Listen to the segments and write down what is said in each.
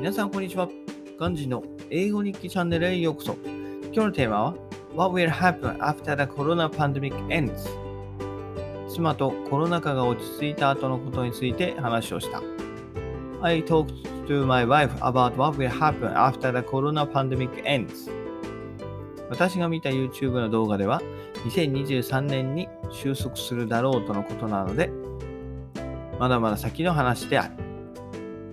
皆さん、こんにちは。ガンジの英語日記チャンネルへようこそ。今日のテーマは What will happen after the corona pandemic ends? 妻とコロナ禍が落ち着いた後のことについて話をした。I talked to my wife about what will happen after the corona pandemic ends. 私が見た YouTube の動画では2023年に収束するだろうとのことなのでまだまだ先の話である。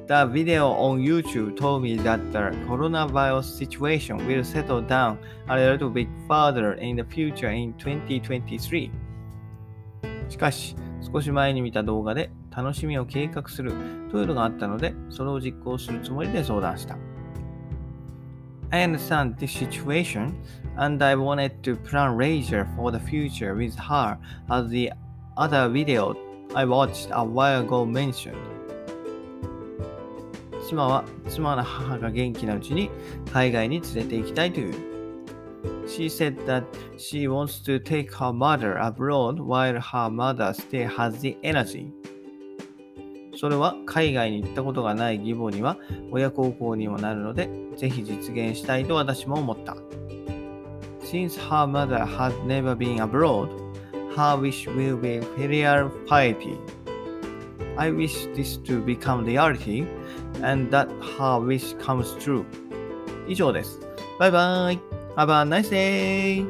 The video on YouTube told me that the coronavirus situation will settle down a little bit further in the future in 2023. しかし、少し前に見た動画で楽しみを計画するというのがあったので、それを実行するつもりで相談した。I understand this situation and I wanted to plan leisure for the future with her as the other video I watched a while ago mentioned. 妻は妻の母が元気なうちに海外に連れて行きたいという。She said that she wants to take her mother abroad while her mother still has the energy. それは海外に行ったことがない義母には親孝行にもなるので、ぜひ実現したいと私も思った。Since her mother has never been abroad, her wish will be filial piety. I wish this to become reality and that her wish comes true. 以上です。バイバイ。Have a nice day!